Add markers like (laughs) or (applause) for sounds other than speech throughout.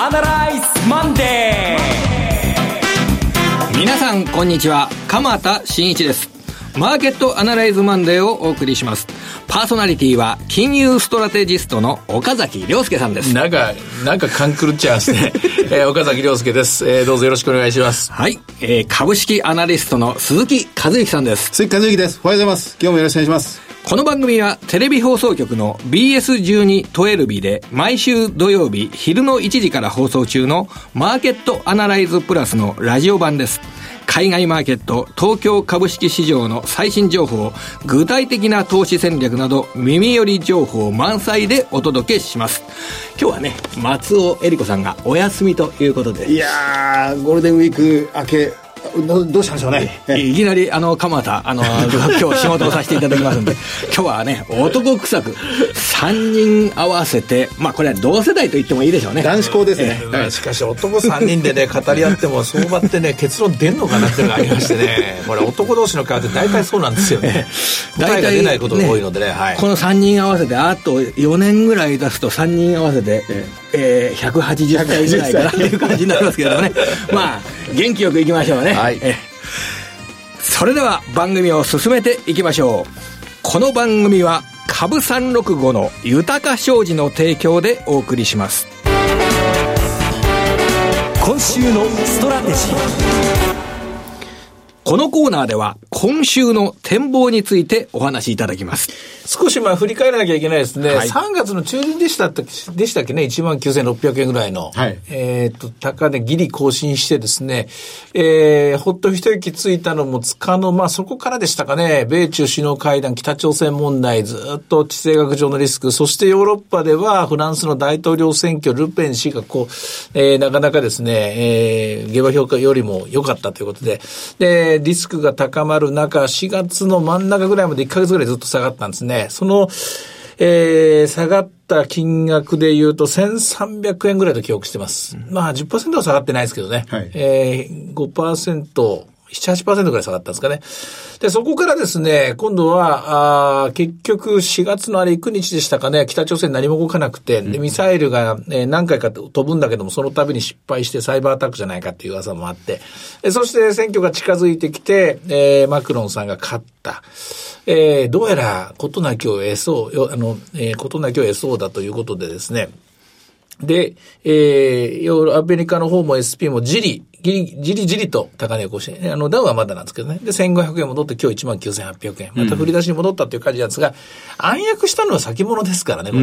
アナライズマンデー皆さんこんにちは。鎌田伸一です。マーケットアナライズマンデーをお送りします。パーソナリティは金融ストラテジストの岡崎良介さんです。なんかなんか勘狂っちゃいますね、(laughs) えー、岡崎良介です、えー、どうぞよろしくお願いします。はい、えー、株式アナリストの鈴木一之さんです。鈴木一之です。おはようございます。今日もよろしくお願いします。この番組はテレビ放送局の BS12-12 で毎週土曜日昼の1時から放送中のマーケットアナライズプラスのラジオ版です。海外マーケット、東京株式市場の最新情報、具体的な投資戦略など、耳寄り情報満載でお届けします。今日はね、松尾恵里子さんがお休みということで。いやー、ゴールデンウィーク明け、どどうしたんでしょうね。いきなり、あの、鎌田、あの、(laughs) 今日仕事をさせていただきますんで、今日はね、男臭く、3人合わせて、まあ、これは同世代と言ってもいいでしょうね。男子校ですね。はい、しかし、男3人でね、語り合っても、相場ってね、結論出んのかなっていうのがありましてね、これ、男同士の会話って大体そうなんですよね。答えが出ないことが多いのでね、はい、この3人合わせて、あと4年ぐらい出すと、3人合わせて、えー、180歳ぐらいかなっていう感じになりますけどね。(laughs) まあ、元気よくいきましょうね。はい。それでは番組を進めていきましょう。この番組は株365の豊か商事の提供でお送りします。今週のストラテジー。このコーナーでは今週の展望についてお話しいただきます。少しまあ振り返らなきゃいけないですね。はい、3月の中旬でしたでしたっけね、19,600円ぐらいの。はい、えっ、と、高値ギリ更新してですね、えー、ほっと一息ついたのもつかの、まあそこからでしたかね、米中首脳会談、北朝鮮問題、ずっと地政学上のリスク、そしてヨーロッパではフランスの大統領選挙、ルペン氏がこう、えー、なかなかですね、えー、下馬評価よりも良かったということで、で、リスクが高まる中、4月の真ん中ぐらいまで1ヶ月ぐらいずっと下がったんですね。その、えー、下がった金額で言うと1300円ぐらいと記憶してます。うん、まあ10%は下がってないですけどね。はい、えー、5%、7、8%ぐらい下がったんですかね。で、そこからですね、今度は、あ結局4月のあれ幾日でしたかね、北朝鮮何も動かなくて、で、ミサイルが、えー、何回か飛ぶんだけども、その度に失敗してサイバーアタックじゃないかっていう噂もあって、えそして選挙が近づいてきて、えー、マクロンさんが勝った。えー、どうやら、ことなきを得そう、あの、えー、ことなきを得そうだということでですね、で、えー、ヨーロ、アメリカの方も SP もじり、じり、じりじりと高値を更新。あの、ダウはまだなんですけどね。で、1500円戻って今日19,800円。また振り出しに戻ったっていう感じなんですが、暗躍したのは先物ですからね、これ。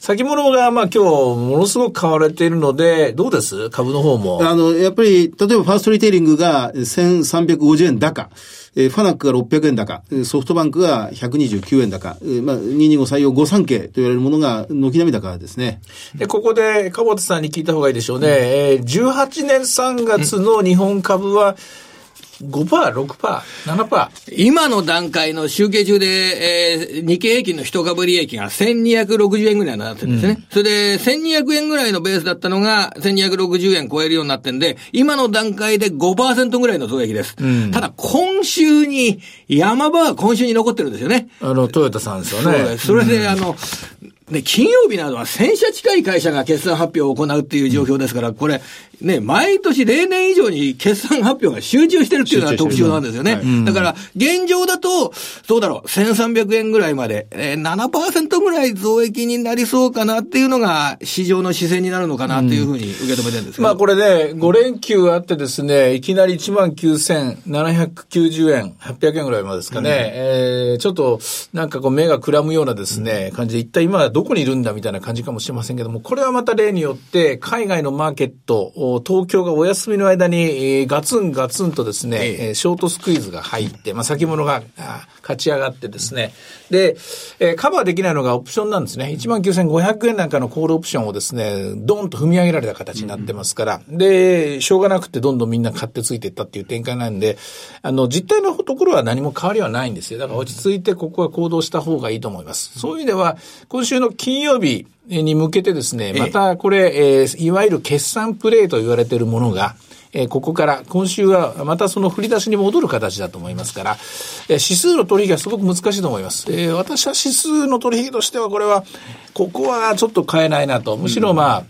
先物が、まあ今日、ものすごく買われているので、どうです？株の方も。あの、やっぱり、例えばファーストリテイリングが1350円高。えー、ファナックが600円高、ソフトバンクが129円高、えー、まあ、225採用5産経と言われるものが軒並み高ですね。で、ここで、かぼたさんに聞いた方がいいでしょうね。うん、えー、18年3月の日本株は、うん5%、6%、7%。今の段階の集計中で、えー、日経平均の一株利益が1260円ぐらいになってるんですね。うん、それで、1200円ぐらいのベースだったのが、1260円超えるようになってんで、今の段階で5%ぐらいの増益です。うん、ただ、今週に、山場は今週に残ってるんですよね。あの、トヨタさんですよね。それで、あの、で、金曜日などは1000社近い会社が決算発表を行うっていう状況ですから、これ、ね、毎年例年以上に決算発表が集中してるっていうのが特徴なんですよね。だから、現状だと、そうだろう、1300円ぐらいまで、えー、7%ぐらい増益になりそうかなっていうのが、市場の視線になるのかなっていうふうに受け止めてるんですけど、まあこれね、5連休あってですね、いきなり19,790円、800円ぐらいまでですかね、うん、えー、ちょっと、なんかこう目がくらむようなですね、感じで、一体今どこにいるんだみたいな感じかもしれませんけども、これはまた例によって、海外のマーケット、東京がお休みの間に、えー、ガツンガツンとですね、えー、ショートスクイーズが入って、まあ、先物が勝ち上がってですね、で、えー、カバーできないのがオプションなんですね。19,500円なんかのコールオプションをですね、ドンと踏み上げられた形になってますから、うん、で、しょうがなくてどんどんみんな買ってついていったっていう展開なんで、あの、実態のところは何も変わりはないんですよ。だから落ち着いてここは行動した方がいいと思います。そういう意味では、今週の金曜日、に向けてですね、またこれ、えー、いわゆる決算プレイと言われているものが、えー、ここから今週はまたその振り出しに戻る形だと思いますから、えー、指数の取引はすごく難しいと思います。えー、私は指数の取引としてはこれは、ここはちょっと変えないなと。むしろまあ、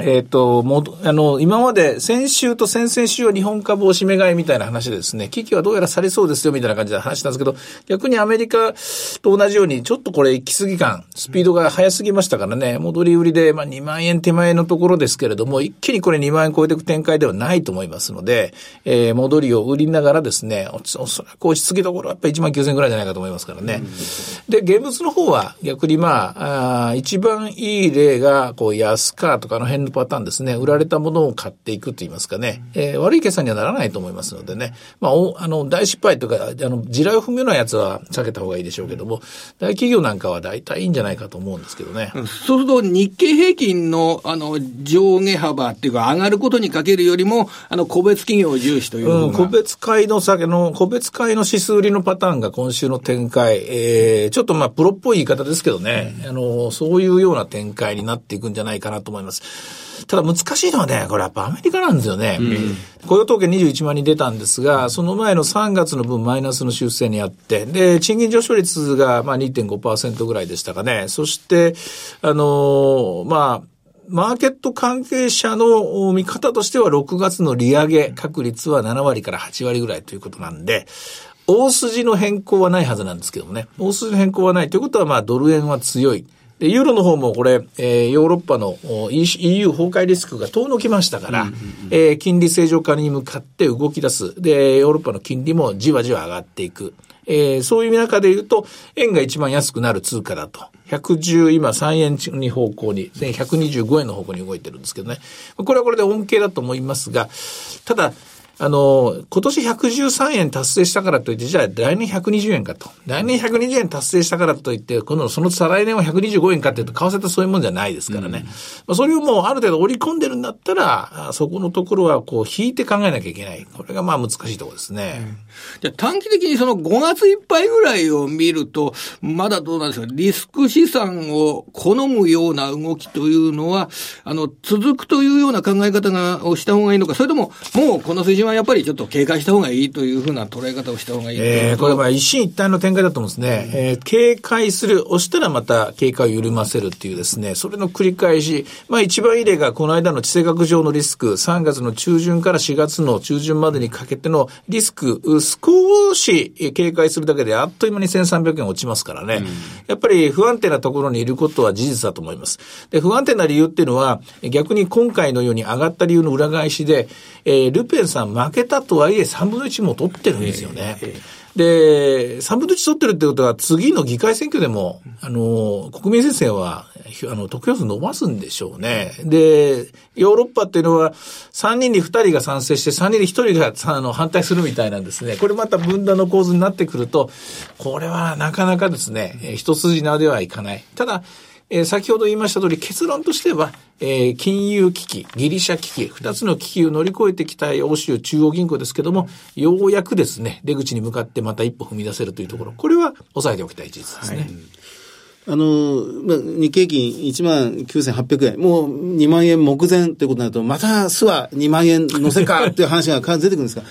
えっ、ー、と、もあの、今まで先週と先々週は日本株を締め買いみたいな話でですね、危機はどうやらされそうですよみたいな感じで話したんですけど、逆にアメリカと同じように、ちょっとこれ行き過ぎ感、スピードが速すぎましたからね、戻り売りで、まあ2万円手前のところですけれども、一気にこれ2万円超えていく展開ではないと思いますので、えー、戻りを売りながらですね、おそらく落ち着きどころはやっぱり1万9000円ぐらいじゃないかと思いますからね。で、現物の方は逆にまあ、あ一番いい例が、こう、安価とかの辺のパターンですね。売られたものを買っていくと言いますかね。えー、悪い決算にはならないと思いますのでね。まあ、おあの、大失敗とか、あの、地雷を踏むようなやつは避けた方がいいでしょうけども、大企業なんかは大体いいんじゃないかと思うんですけどね。そうすると、日経平均の、あの、上下幅っていうか、上がることにかけるよりも、あの、個別企業重視といううん、個別会の先の、個別会の指数売りのパターンが今週の展開、えー、ちょっとまあ、プロっぽい言い方ですけどね、うん、あの、そういうような展開になっていくんじゃないかなと思います。ただ難しいのはね、これやっぱアメリカなんですよね。うん、雇用統計21万人出たんですが、その前の3月の分マイナスの修正にあって、で、賃金上昇率がまあ2.5%ぐらいでしたかね。そして、あのー、まあ、マーケット関係者の見方としては6月の利上げ確率は7割から8割ぐらいということなんで、大筋の変更はないはずなんですけどもね。大筋の変更はないということは、まあ、ドル円は強い。で、ユーロの方もこれ、えー、ヨーロッパの EU 崩壊リスクが遠のきましたから、うんうんうん、えー、金利正常化に向かって動き出す。で、ヨーロッパの金利もじわじわ上がっていく。えー、そういう中で言うと、円が一番安くなる通貨だと。110、今3円に方向に、125円の方向に動いてるんですけどね。これはこれで恩恵だと思いますが、ただ、あの、今年113円達成したからといって、じゃあ来年120円かと。来年120円達成したからといって、この、その再来年は125円かっていうと、為替ってそういうもんじゃないですからね。うん、まあ、それをもうある程度織り込んでるんだったら、そこのところはこう引いて考えなきゃいけない。これがまあ難しいところですね。うんじゃ短期的にその5月いっぱいぐらいを見ると、まだどうなんですか、リスク資産を好むような動きというのは、あの、続くというような考え方が、をした方がいいのか、それとも、もうこの水準はやっぱりちょっと警戒した方がいいというふうな捉え方をした方がいいええー、これは一進一退の展開だと思うんですね。えー、警戒する、押したらまた警戒を緩ませるっていうですね、それの繰り返し、まあ一番いい例がこの間の地政学上のリスク、3月の中旬から4月の中旬までにかけてのリスク、少し警戒するだけであっという間に1300円落ちますからね、うん、やっぱり不安定なところにいることは事実だと思います。で、不安定な理由っていうのは、逆に今回のように上がった理由の裏返しで、えー、ルペンさん負けたとはいえ3分の1も取ってるんですよね。で、3分の1取ってるってことは、次の議会選挙でも、あの、国民選戦は、あの、得票数伸ばすんでしょうね。で、ヨーロッパっていうのは、3人に2人が賛成して、3人に1人があの反対するみたいなんですね。これまた分断の構図になってくると、これはなかなかですね、一筋縄ではいかない。ただ、えー、先ほど言いました通り結論としては、えー、金融危機、ギリシャ危機、二つの危機を乗り越えてきた欧州中央銀行ですけども、ようやくですね、出口に向かってまた一歩踏み出せるというところ、これは抑えておきたい事実ですね。はい。あの、まあ、日経金1万9800円、もう2万円目前ということになると、またすは2万円乗せかっていう話が出てくるんですが、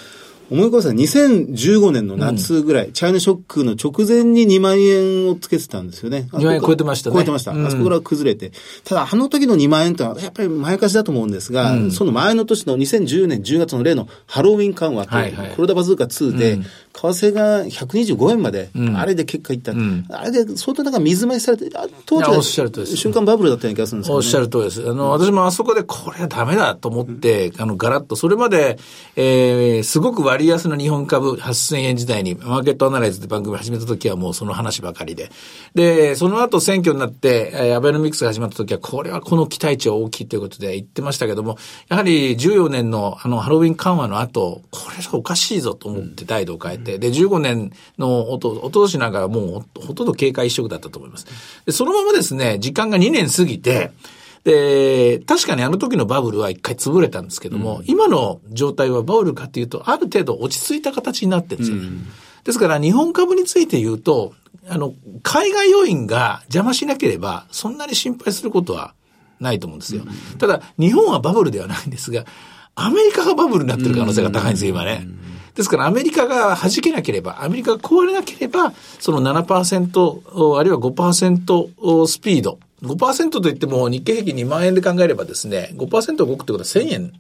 思い起こせ2015年の夏ぐらい、うん、チャイナショックの直前に2万円をつけてたんですよね。2万円超えてましたね。超えてました。あそこから崩れて。ただ、あの時の2万円というのは、やっぱり前貸しだと思うんですが、うん、その前の年の2010年10月の例のハロウィン緩和と、はいはい、コロダバズーカ2で、為替が125円まで、あれで結果いった。あれで相当なんか水増しされて、当時は瞬間バブルだったような気がするんですよ、ね、おっしゃる通りです。あの、私もあそこでこれはダメだと思って、あの、ガラッと、それまで、えー、すごく割安の日本株8000円時代にマーケットアナライズって番組始めた時はもうその話ばかりで。で、その後選挙になって、えー、アベノミクスが始まった時はこれはこの期待値は大きいということで言ってましたけども、やはり14年のあのハロウィン緩和の後、これはおかしいぞと思って態度を変えて、で、15年のおと、おととしなんかはもうほとんど警戒一色だったと思います。で、そのままですね、時間が2年過ぎて、で、確かにあの時のバブルは一回潰れたんですけども、うん、今の状態はバブルかというと、ある程度落ち着いた形になってるんですよ。うん、ですから日本株について言うと、あの、海外要因が邪魔しなければ、そんなに心配することはないと思うんですよ。うん、ただ、日本はバブルではないんですが、アメリカがバブルになってる可能性が高いんですよ、今ね。ですからアメリカが弾けなければ、アメリカが壊れなければ、その7%、あるいは5%スピード5%といっても日経平均2万円で考えればですね、5%動くってことは1000円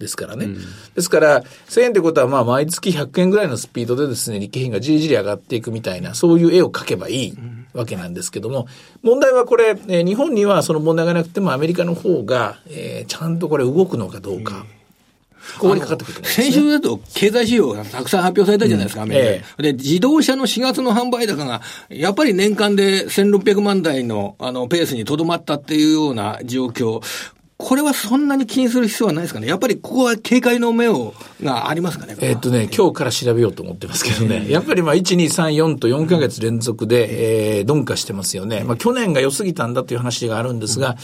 ですからね。うん、ですから、1000円ってことは、まあ、毎月100円ぐらいのスピードでですね、日経平均がじりじり上がっていくみたいな、そういう絵を描けばいいわけなんですけども、問題はこれ、えー、日本にはその問題がなくても、アメリカの方が、えー、ちゃんとこれ動くのかどうか。うんここにかかってくる、ね、先週だと経済指標がたくさん発表されたじゃないですか、アメリカで。ええ、で、自動車の4月の販売高が、やっぱり年間で1600万台のあのペースにとどまったっていうような状況。これはそんなに気にする必要はないですかね。やっぱりここは警戒の目を、がありますかね。えっとね、今日から調べようと思ってますけどね。やっぱりまあ、1、2、3、4と4ヶ月連続で、えー、鈍化してますよね。まあ、去年が良すぎたんだという話があるんですが、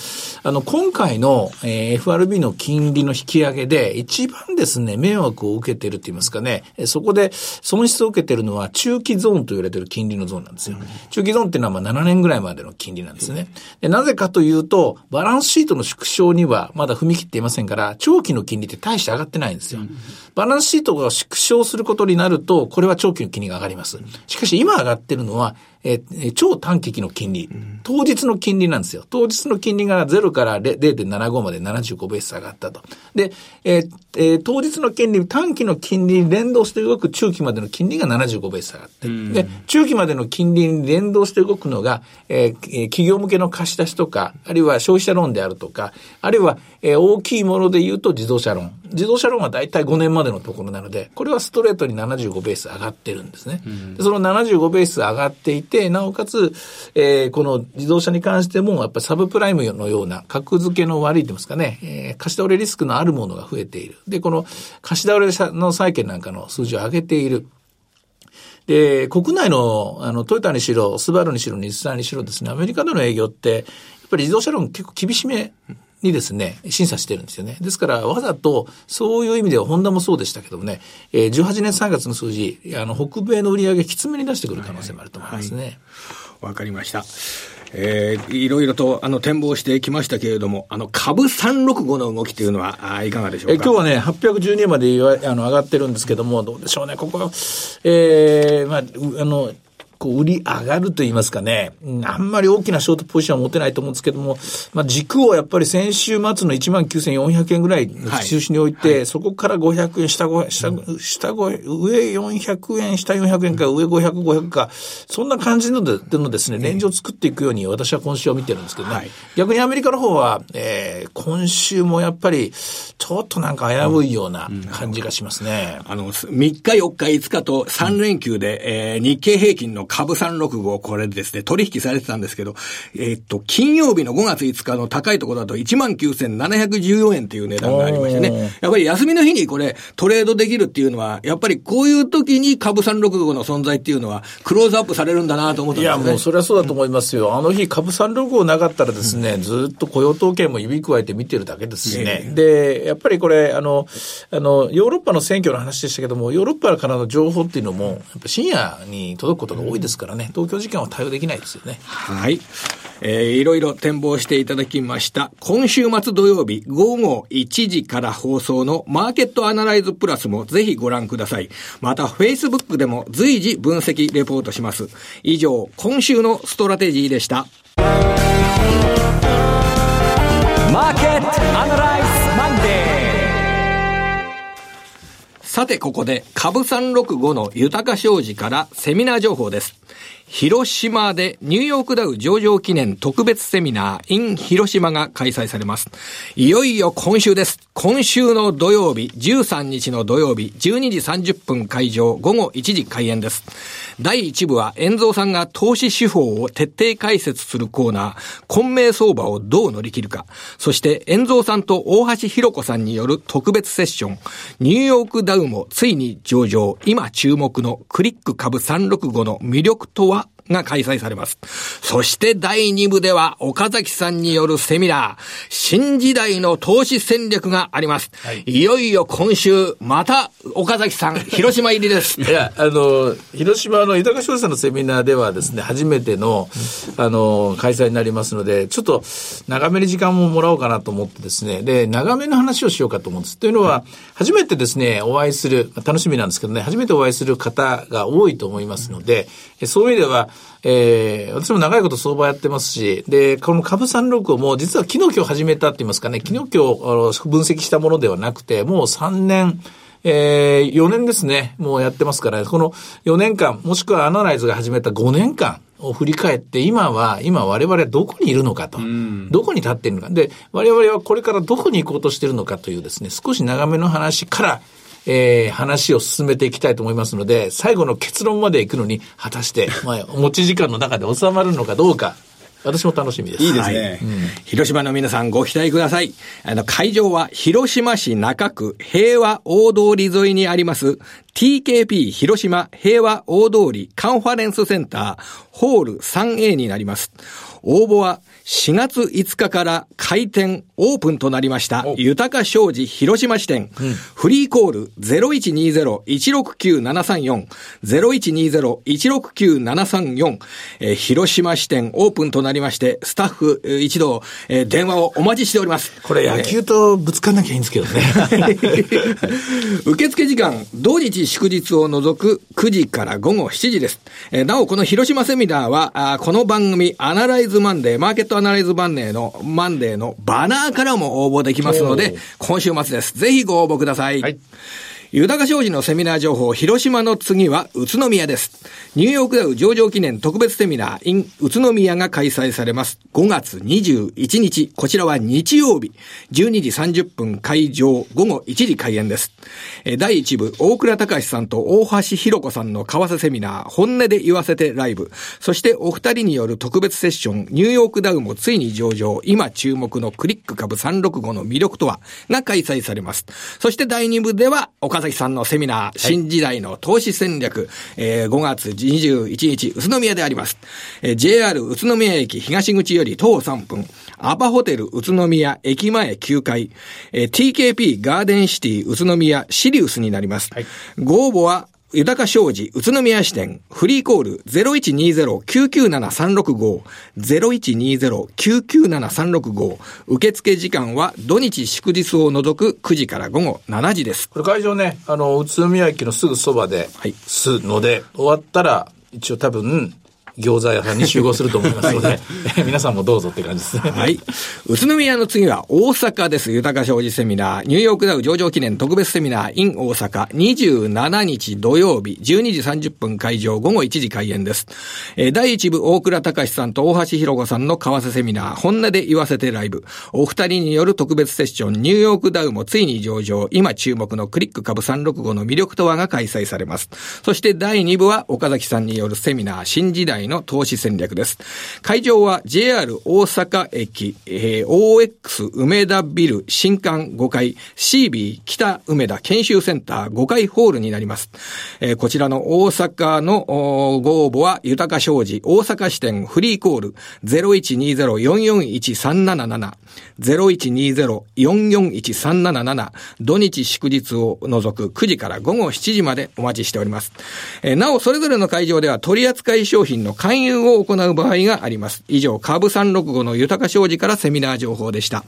あの、今回の、えー、FRB の金利の引き上げで、一番ですね、迷惑を受けてると言いますかね、そこで損失を受けてるのは中期ゾーンと言われてる金利のゾーンなんですよ。中期ゾーンっていうのはまあ7年ぐらいまでの金利なんですね。でなぜかというと、バランスシートの縮小にはまだ踏み切っていませんから、長期の金利って大して上がってないんですよ。バランスシートが縮小することになると、これは長期の金利が上がります。しかし今上がってるのは、えー、超短期期の金利、当日の金利なんですよ。当日の金利が0から0.75まで75ベース上がったと。で、えーえー、当日の金利、短期の金利に連動して動く中期までの金利が75ベース上がって、で、中期までの金利に連動して動くのが、えー、企業向けの貸し出しとか、あるいは消費者ローンであるとか、あるいは、えー、大きいもので言うと自動車ローン。自動車ローンは大体5年までのところなので、これはストレートに75ベース上がってるんですね。でその75ベース上がっていて、なおかつ、えー、この自動車に関しても、やっぱりサブプライムのような格付けの悪いと言いますかね、えー、貸し倒れリスクのあるものが増えている。で、この貸し倒れの債券なんかの数字を上げている。で、国内の、あの、トヨタにしろ、スバルにしろ、日産にしろですね、アメリカでの営業って、やっぱり自動車ローン結構厳しめにですね、審査してるんですよね。ですから、わざと、そういう意味では、ホンダもそうでしたけどもね、えー、18年3月の数字、あの、北米の売り上げきつめに出してくる可能性もあると思いますね。わ、はい、かりました。えー、いろいろとあの展望してきましたけれども、あの株365の動きというのはあいかがでしょうか？え今日はね、812円まであの上がってるんですけども、どうでしょうね、ここ、えー、まあ、あの、こう売り上がると言いますかね、あんまり大きなショートポジションは持てないと思うんですけども、まあ、軸をやっぱり先週末の19,400円ぐらいの中心に置いて、はい。はい、そこから500円、下5、下、下5、上400円、下400円か、上500、500か、そんな感じのででのですね、レンジを作っていくように私は今週は見てるんですけどね。はい、逆にアメリカの方は、えー、今週もやっぱり、ちょっとなんか危ういような感じがしますね。うんうん、あの、3日、4日、5日と3連休で、うん、えー、日経平均の株365、これですね、取引されてたんですけど、えー、っと、金曜日の5月5日の高いところだと19,714円っていう値段がありましてね、やっぱり休みの日にこれトレードできるっていうのは、やっぱりこういう時に株365の存在っていうのは、クローズアップされるんだなと思ったんですね。いや、もうそれはそうだと思いますよ。あの日株365なかったらですね、ずっと雇用統計も指加えて見てるだけですしね。で、やっぱりこれ、あの、あの、ヨーロッパの選挙の話でしたけども、ヨーロッパからの情報っていうのも、やっぱ深夜に届くことが多いですからね、東京時間は対応できないですよね。はい。えー、いろいろ展望していただきました。今週末土曜日午後1時から放送のマーケットアナライズプラスもぜひご覧ください。また、Facebook でも随時分析レポートします。以上、今週のストラテジーでした。マーケットアナライズさて、ここで、株365の豊か商事からセミナー情報です。広島でニューヨークダウ上場記念特別セミナー in 広島が開催されます。いよいよ今週です。今週の土曜日、13日の土曜日、12時30分会場、午後1時開演です。第1部は、遠蔵さんが投資手法を徹底解説するコーナー、混迷相場をどう乗り切るか。そして、遠蔵さんと大橋弘子さんによる特別セッション、ニューヨークダウもついに上場、今注目のクリック株365の魅力とは？が開催されます。そして第2部では岡崎さんによるセミナー、新時代の投資戦略があります。はい、いよいよ今週、また岡崎さん、広島入りです。(laughs) いや、あの、広島の豊か商事さんのセミナーではですね、初めての、あの、開催になりますので、ちょっと長めに時間ももらおうかなと思ってですね、で、長めの話をしようかと思うんです。というのは、初めてですね、お会いする、楽しみなんですけどね、初めてお会いする方が多いと思いますので、そういう意味では、えー、私も長いこと相場やってますし、で、この株365も実は昨日今日始めたって言いますかね、昨日今日分析したものではなくて、もう3年、えー、4年ですね、もうやってますから、この4年間、もしくはアナライズが始めた5年間、を振り返って、今は、今我々はどこにいるのかと、どこに立っているのか。で、我々はこれからどこに行こうとしているのかというですね、少し長めの話から、えー、話を進めていきたいと思いますので、最後の結論まで行くのに、果たして、(laughs) まあ、お持ち時間の中で収まるのかどうか、私も楽しみです。いいですね、はいうん、広島の皆さんご期待ください。あの、会場は広島市中区平和大通り沿いにあります TKP 広島平和大通りカンファレンスセンターホール 3A になります。応募は4月5日から開店オープンとなりました、豊か商事広島支店、うん、フリーコール0120-169-734、0120-169-734、えー、広島支店オープンとなりまして、スタッフ一同、えー、電話をお待ちしております。これ野球とぶつかんなきゃいいんですけどね。(laughs) 受付時間、土日祝日を除く9時から午後7時です。えー、なお、この広島セミナーは、あこの番組、アナライズマンデー、マーケットアナライズマンデーの、マンデーのバナーからも応募できますので、今週末です。ぜひご応募ください。はい豊商事のセミナー情報、広島の次は宇都宮です。ニューヨークダウ上場記念特別セミナー in 宇都宮が開催されます。5月21日、こちらは日曜日、12時30分会場、午後1時開演です。第1部、大倉隆さんと大橋弘子さんの為替セミナー、本音で言わせてライブ。そしてお二人による特別セッション、ニューヨークダウもついに上場、今注目のクリック株365の魅力とは、が開催されます。そして第2部では、岡崎さんのセミナー、新時代の投資戦略、えー、5月21日、宇都宮であります。えー、JR 宇都宮駅東口より徒歩3分、アパホテル宇都宮駅前9階、えー、TKP ガーデンシティ宇都宮シリウスになります。はい、ご応募は豊か商事宇都宮支店フリーコール0120-997-365 0120-997-365受付時間は土日祝日を除く9時から午後7時です。これ会場ね、あの、宇都宮駅のすぐそばで、はい、すので、終わったら、一応多分、餃子屋さんに集合すると思いますので、(laughs) はい、(laughs) 皆さんもどうぞって感じですね。はい。宇都宮の次は大阪です。豊か商事セミナー、ニューヨークダウ上場記念特別セミナー in 大阪、27日土曜日、12時30分会場、午後1時開演です。えー、第1部、大倉隆さんと大橋弘子さんの為替セミナー、本音で言わせてライブ。お二人による特別セッション、ニューヨークダウもついに上場、今注目のクリック株365の魅力とはが開催されます。そして第2部は、岡崎さんによるセミナー、新時代の投資戦略です。会場は JR 大阪駅、えー、OX 梅田ビル新館5階 CB 北梅田研修センター5階ホールになります。えー、こちらの大阪のご応募は豊か商事大阪支店フリーコール0120-441-377 0120-441-377土日祝日を除く9時から午後7時までお待ちしております。えー、なお、それぞれの会場では取扱い商品の勧誘を行う場合があります。以上、株365の豊か商事からセミナー情報でした。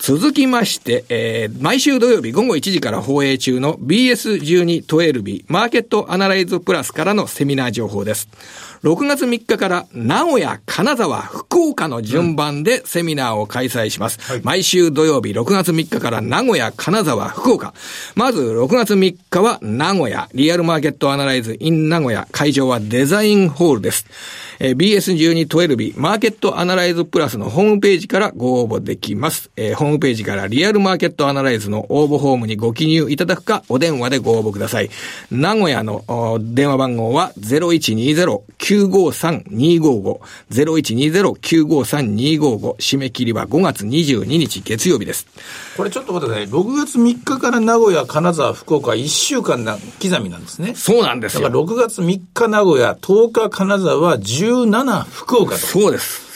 続きまして、えー、毎週土曜日午後1時から放映中の BS12-12 マーケットアナライズプラスからのセミナー情報です。6月3日から名古屋、金沢、福岡の順番でセミナーを開催します。うんはい、毎週土曜日6月3日から名古屋、金沢、福岡。まず6月3日は名古屋、リアルマーケットアナライズ in 名古屋。会場はデザインホールです。えー、BS1212 マーケットアナライズプラスのホームページからご応募できます。えー、ホームページからリアルマーケットアナライズの応募フォームにご記入いただくか、お電話でご応募ください。名古屋の電話番号は0120-953-255。0120-953-255。締め切りは5月22日月曜日です。これちょっと待ってください。6月3日から名古屋、金沢、福岡1週間な刻みなんですね。そうなんですよ。だから6月3日名古屋、10日金沢、17福岡と。そうです。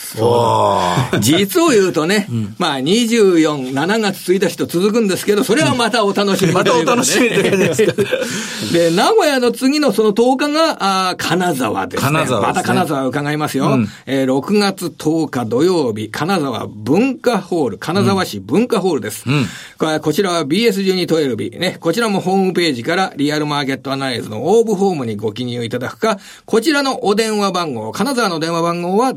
実を言うとね、うん、まあ24、7月1日と続くんですけど、それはまたお楽しみに、またお楽しみです (laughs) で、名古屋の次のその10日が、あ金沢ですね。金沢、ね、また金沢伺いますよ。うん、えー、6月10日土曜日、金沢文化ホール、金沢市文化ホールです。うん、こちらは BS1212 日、ね、こちらもホームページからリアルマーケットアナライズの応募フォームにご記入いただくか、こちらのお電話番号、金沢の電話番号は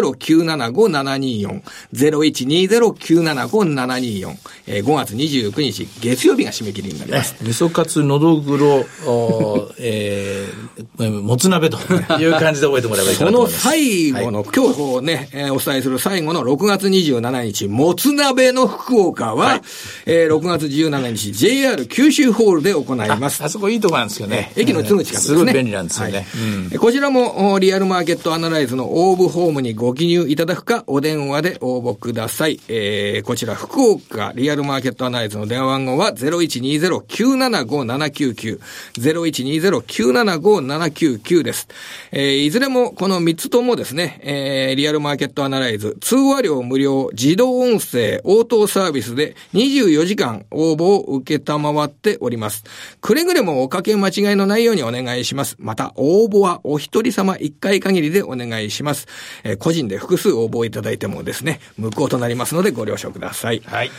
0120-975-724。0120-975-724。えー、5月29日、月曜日が締め切りになります。味噌カツ、のどぐろ、えー、もつ鍋という感じで覚えてもらえばいいかなと思います。この最後の、はい、今日ね、えー、お伝えする最後の6月27日、もつ鍋の福岡は、はい、えー、6月17日、JR 九州ホールで行います。あそこいいとこなんですよね。駅のすぐ近くですね。すごい便利なんですよね。はいうん、こちらも、リアルマーケットアナライズの応募フォームにごご記入いただくか、お電話で応募ください。えー、こちら、福岡リアルマーケットアナライズの電話番号は0120-975-799。0120-975-799です。えー、いずれもこの3つともですね、えー、リアルマーケットアナライズ、通話料無料、自動音声、応答サービスで24時間応募を受けたまわっております。くれぐれもおかけ間違いのないようにお願いします。また、応募はお一人様一回限りでお願いします。えー、個人で複数応募いただいてもですね、無効となりますのでご了承ください。はい。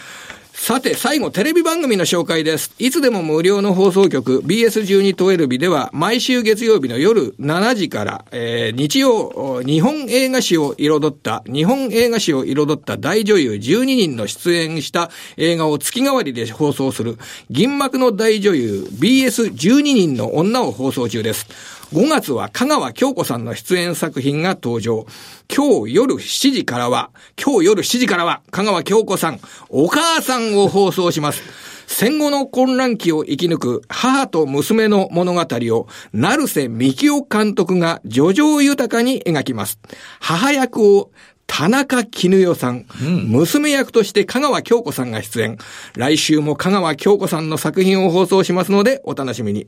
さて、最後、テレビ番組の紹介です。いつでも無料の放送局、BS1212 日では、毎週月曜日の夜7時から、えー、日曜、日本映画史を彩った、日本映画史を彩った大女優12人の出演した映画を月替わりで放送する、銀幕の大女優、BS12 人の女を放送中です。5月は香川京子さんの出演作品が登場。今日夜7時からは、今日夜7時からは、香川京子さん、お母さんを放送します。戦後の混乱期を生き抜く母と娘の物語を、成瀬幹夫監督が叙情豊かに描きます。母役を田中絹代さん、うん、娘役として香川京子さんが出演。来週も香川京子さんの作品を放送しますので、お楽しみに。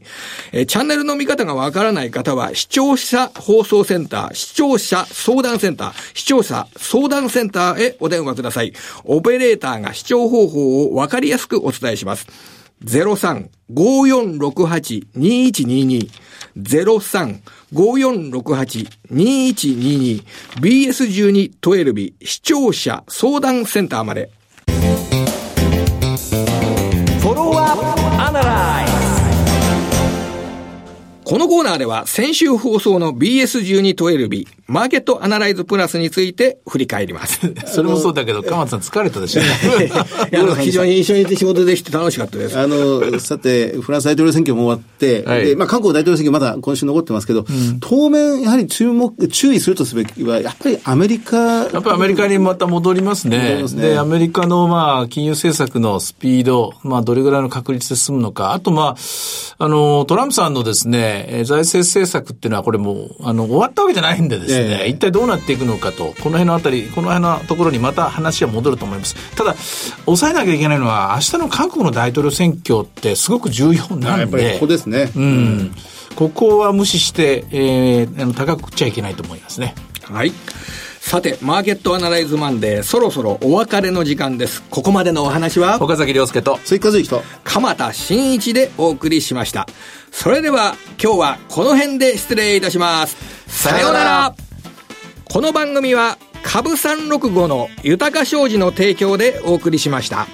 えチャンネルの見方がわからない方は、視聴者放送センター、視聴者相談センター、視聴者相談センターへお電話ください。オペレーターが視聴方法をわかりやすくお伝えします。03-5468-2122 03-5468-2122 BS12-12 視聴者相談センターまで。このコーナーでは先週放送の BS1212 日、マーケットアナライズプラスについて振り返ります。(laughs) それもそうだけど、鎌田さん疲れたでしょ (laughs) あの非常に一緒に仕事できて楽しかったです。あの、さて、フランス大統領選挙も終わって、はい、でまあ、韓国大統領選挙まだ今週残ってますけど、うん、当面、やはり注目、注意するとすべきは、やっぱりアメリカ。やっぱりアメリカにまた戻りますね。すねで、アメリカの、まあ、金融政策のスピード、まあ、どれぐらいの確率で進むのか、あと、まあ、あの、トランプさんのですね、え財政政策っていうのはこれもう、あの、終わったわけじゃないんでですね、えー、一体どうなっていくのかと、この辺のあたり、この辺のところにまた話は戻ると思います。ただ、抑えなきゃいけないのは、明日の韓国の大統領選挙ってすごく重要なんで。ここですね。うん。ここは無視して、えー、高くっちゃいけないと思いますね。はい。さて、マーケットアナライズマンデー、そろそろお別れの時間です。ここまでのお話は、岡崎亮介と、追加随と、鎌田新一でお送りしました。それでは、今日はこの辺で失礼いたします。さようならこの番組は、株365の豊商事の提供でお送りしました。